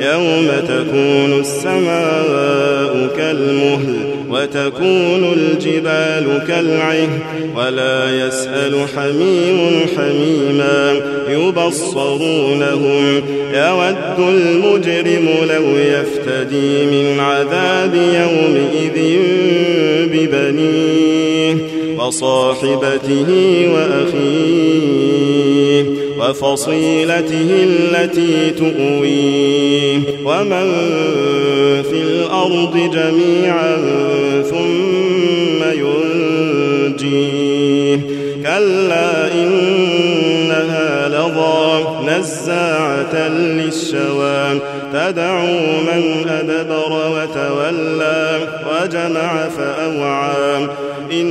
يوم تكون السماء كالمهل وتكون الجبال كالعه ولا يسأل حميم حميما يبصرونهم يود المجرم لو يفتدي من عذاب يومئذ ببنيه وصاحبته وأخيه وفصيلته التي تؤويه. ومن في الأرض جميعا ثم ينجيه. كلا إنها لظى نزاعة للشوى. تدعو من أدبر وتولى وجمع فأوعى. إن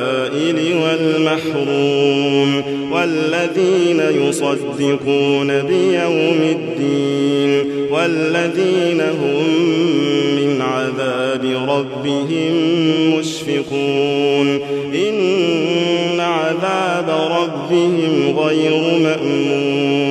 والمحروم والذين يصدقون بيوم الدين والذين هم من عذاب ربهم مشفقون إن عذاب ربهم غير مأمون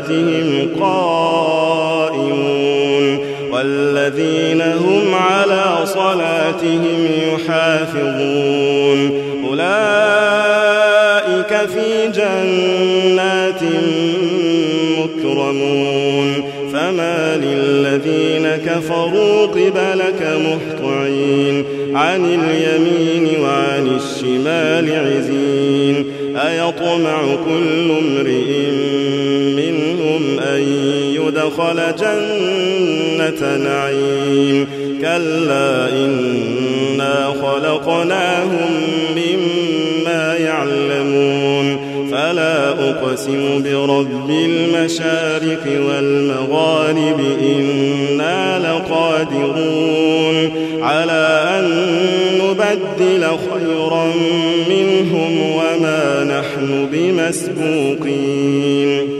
بشهاداتهم قائمون والذين هم على صلاتهم يحافظون أولئك في جنات مكرمون فما للذين كفروا قبلك مهطعين عن اليمين وعن الشمال عزين أيطمع كل امرئ أن يدخل جنة نعيم. كلا إنا خلقناهم مما يعلمون. فلا أقسم برب المشارق والمغارب إنا لقادرون. على أن نبدل خيرا منهم وما نحن بمسبوقين.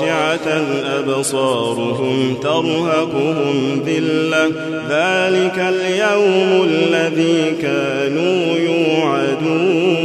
خاشعة أبصارهم ترهقهم ذلة ذلك اليوم الذي كانوا يوعدون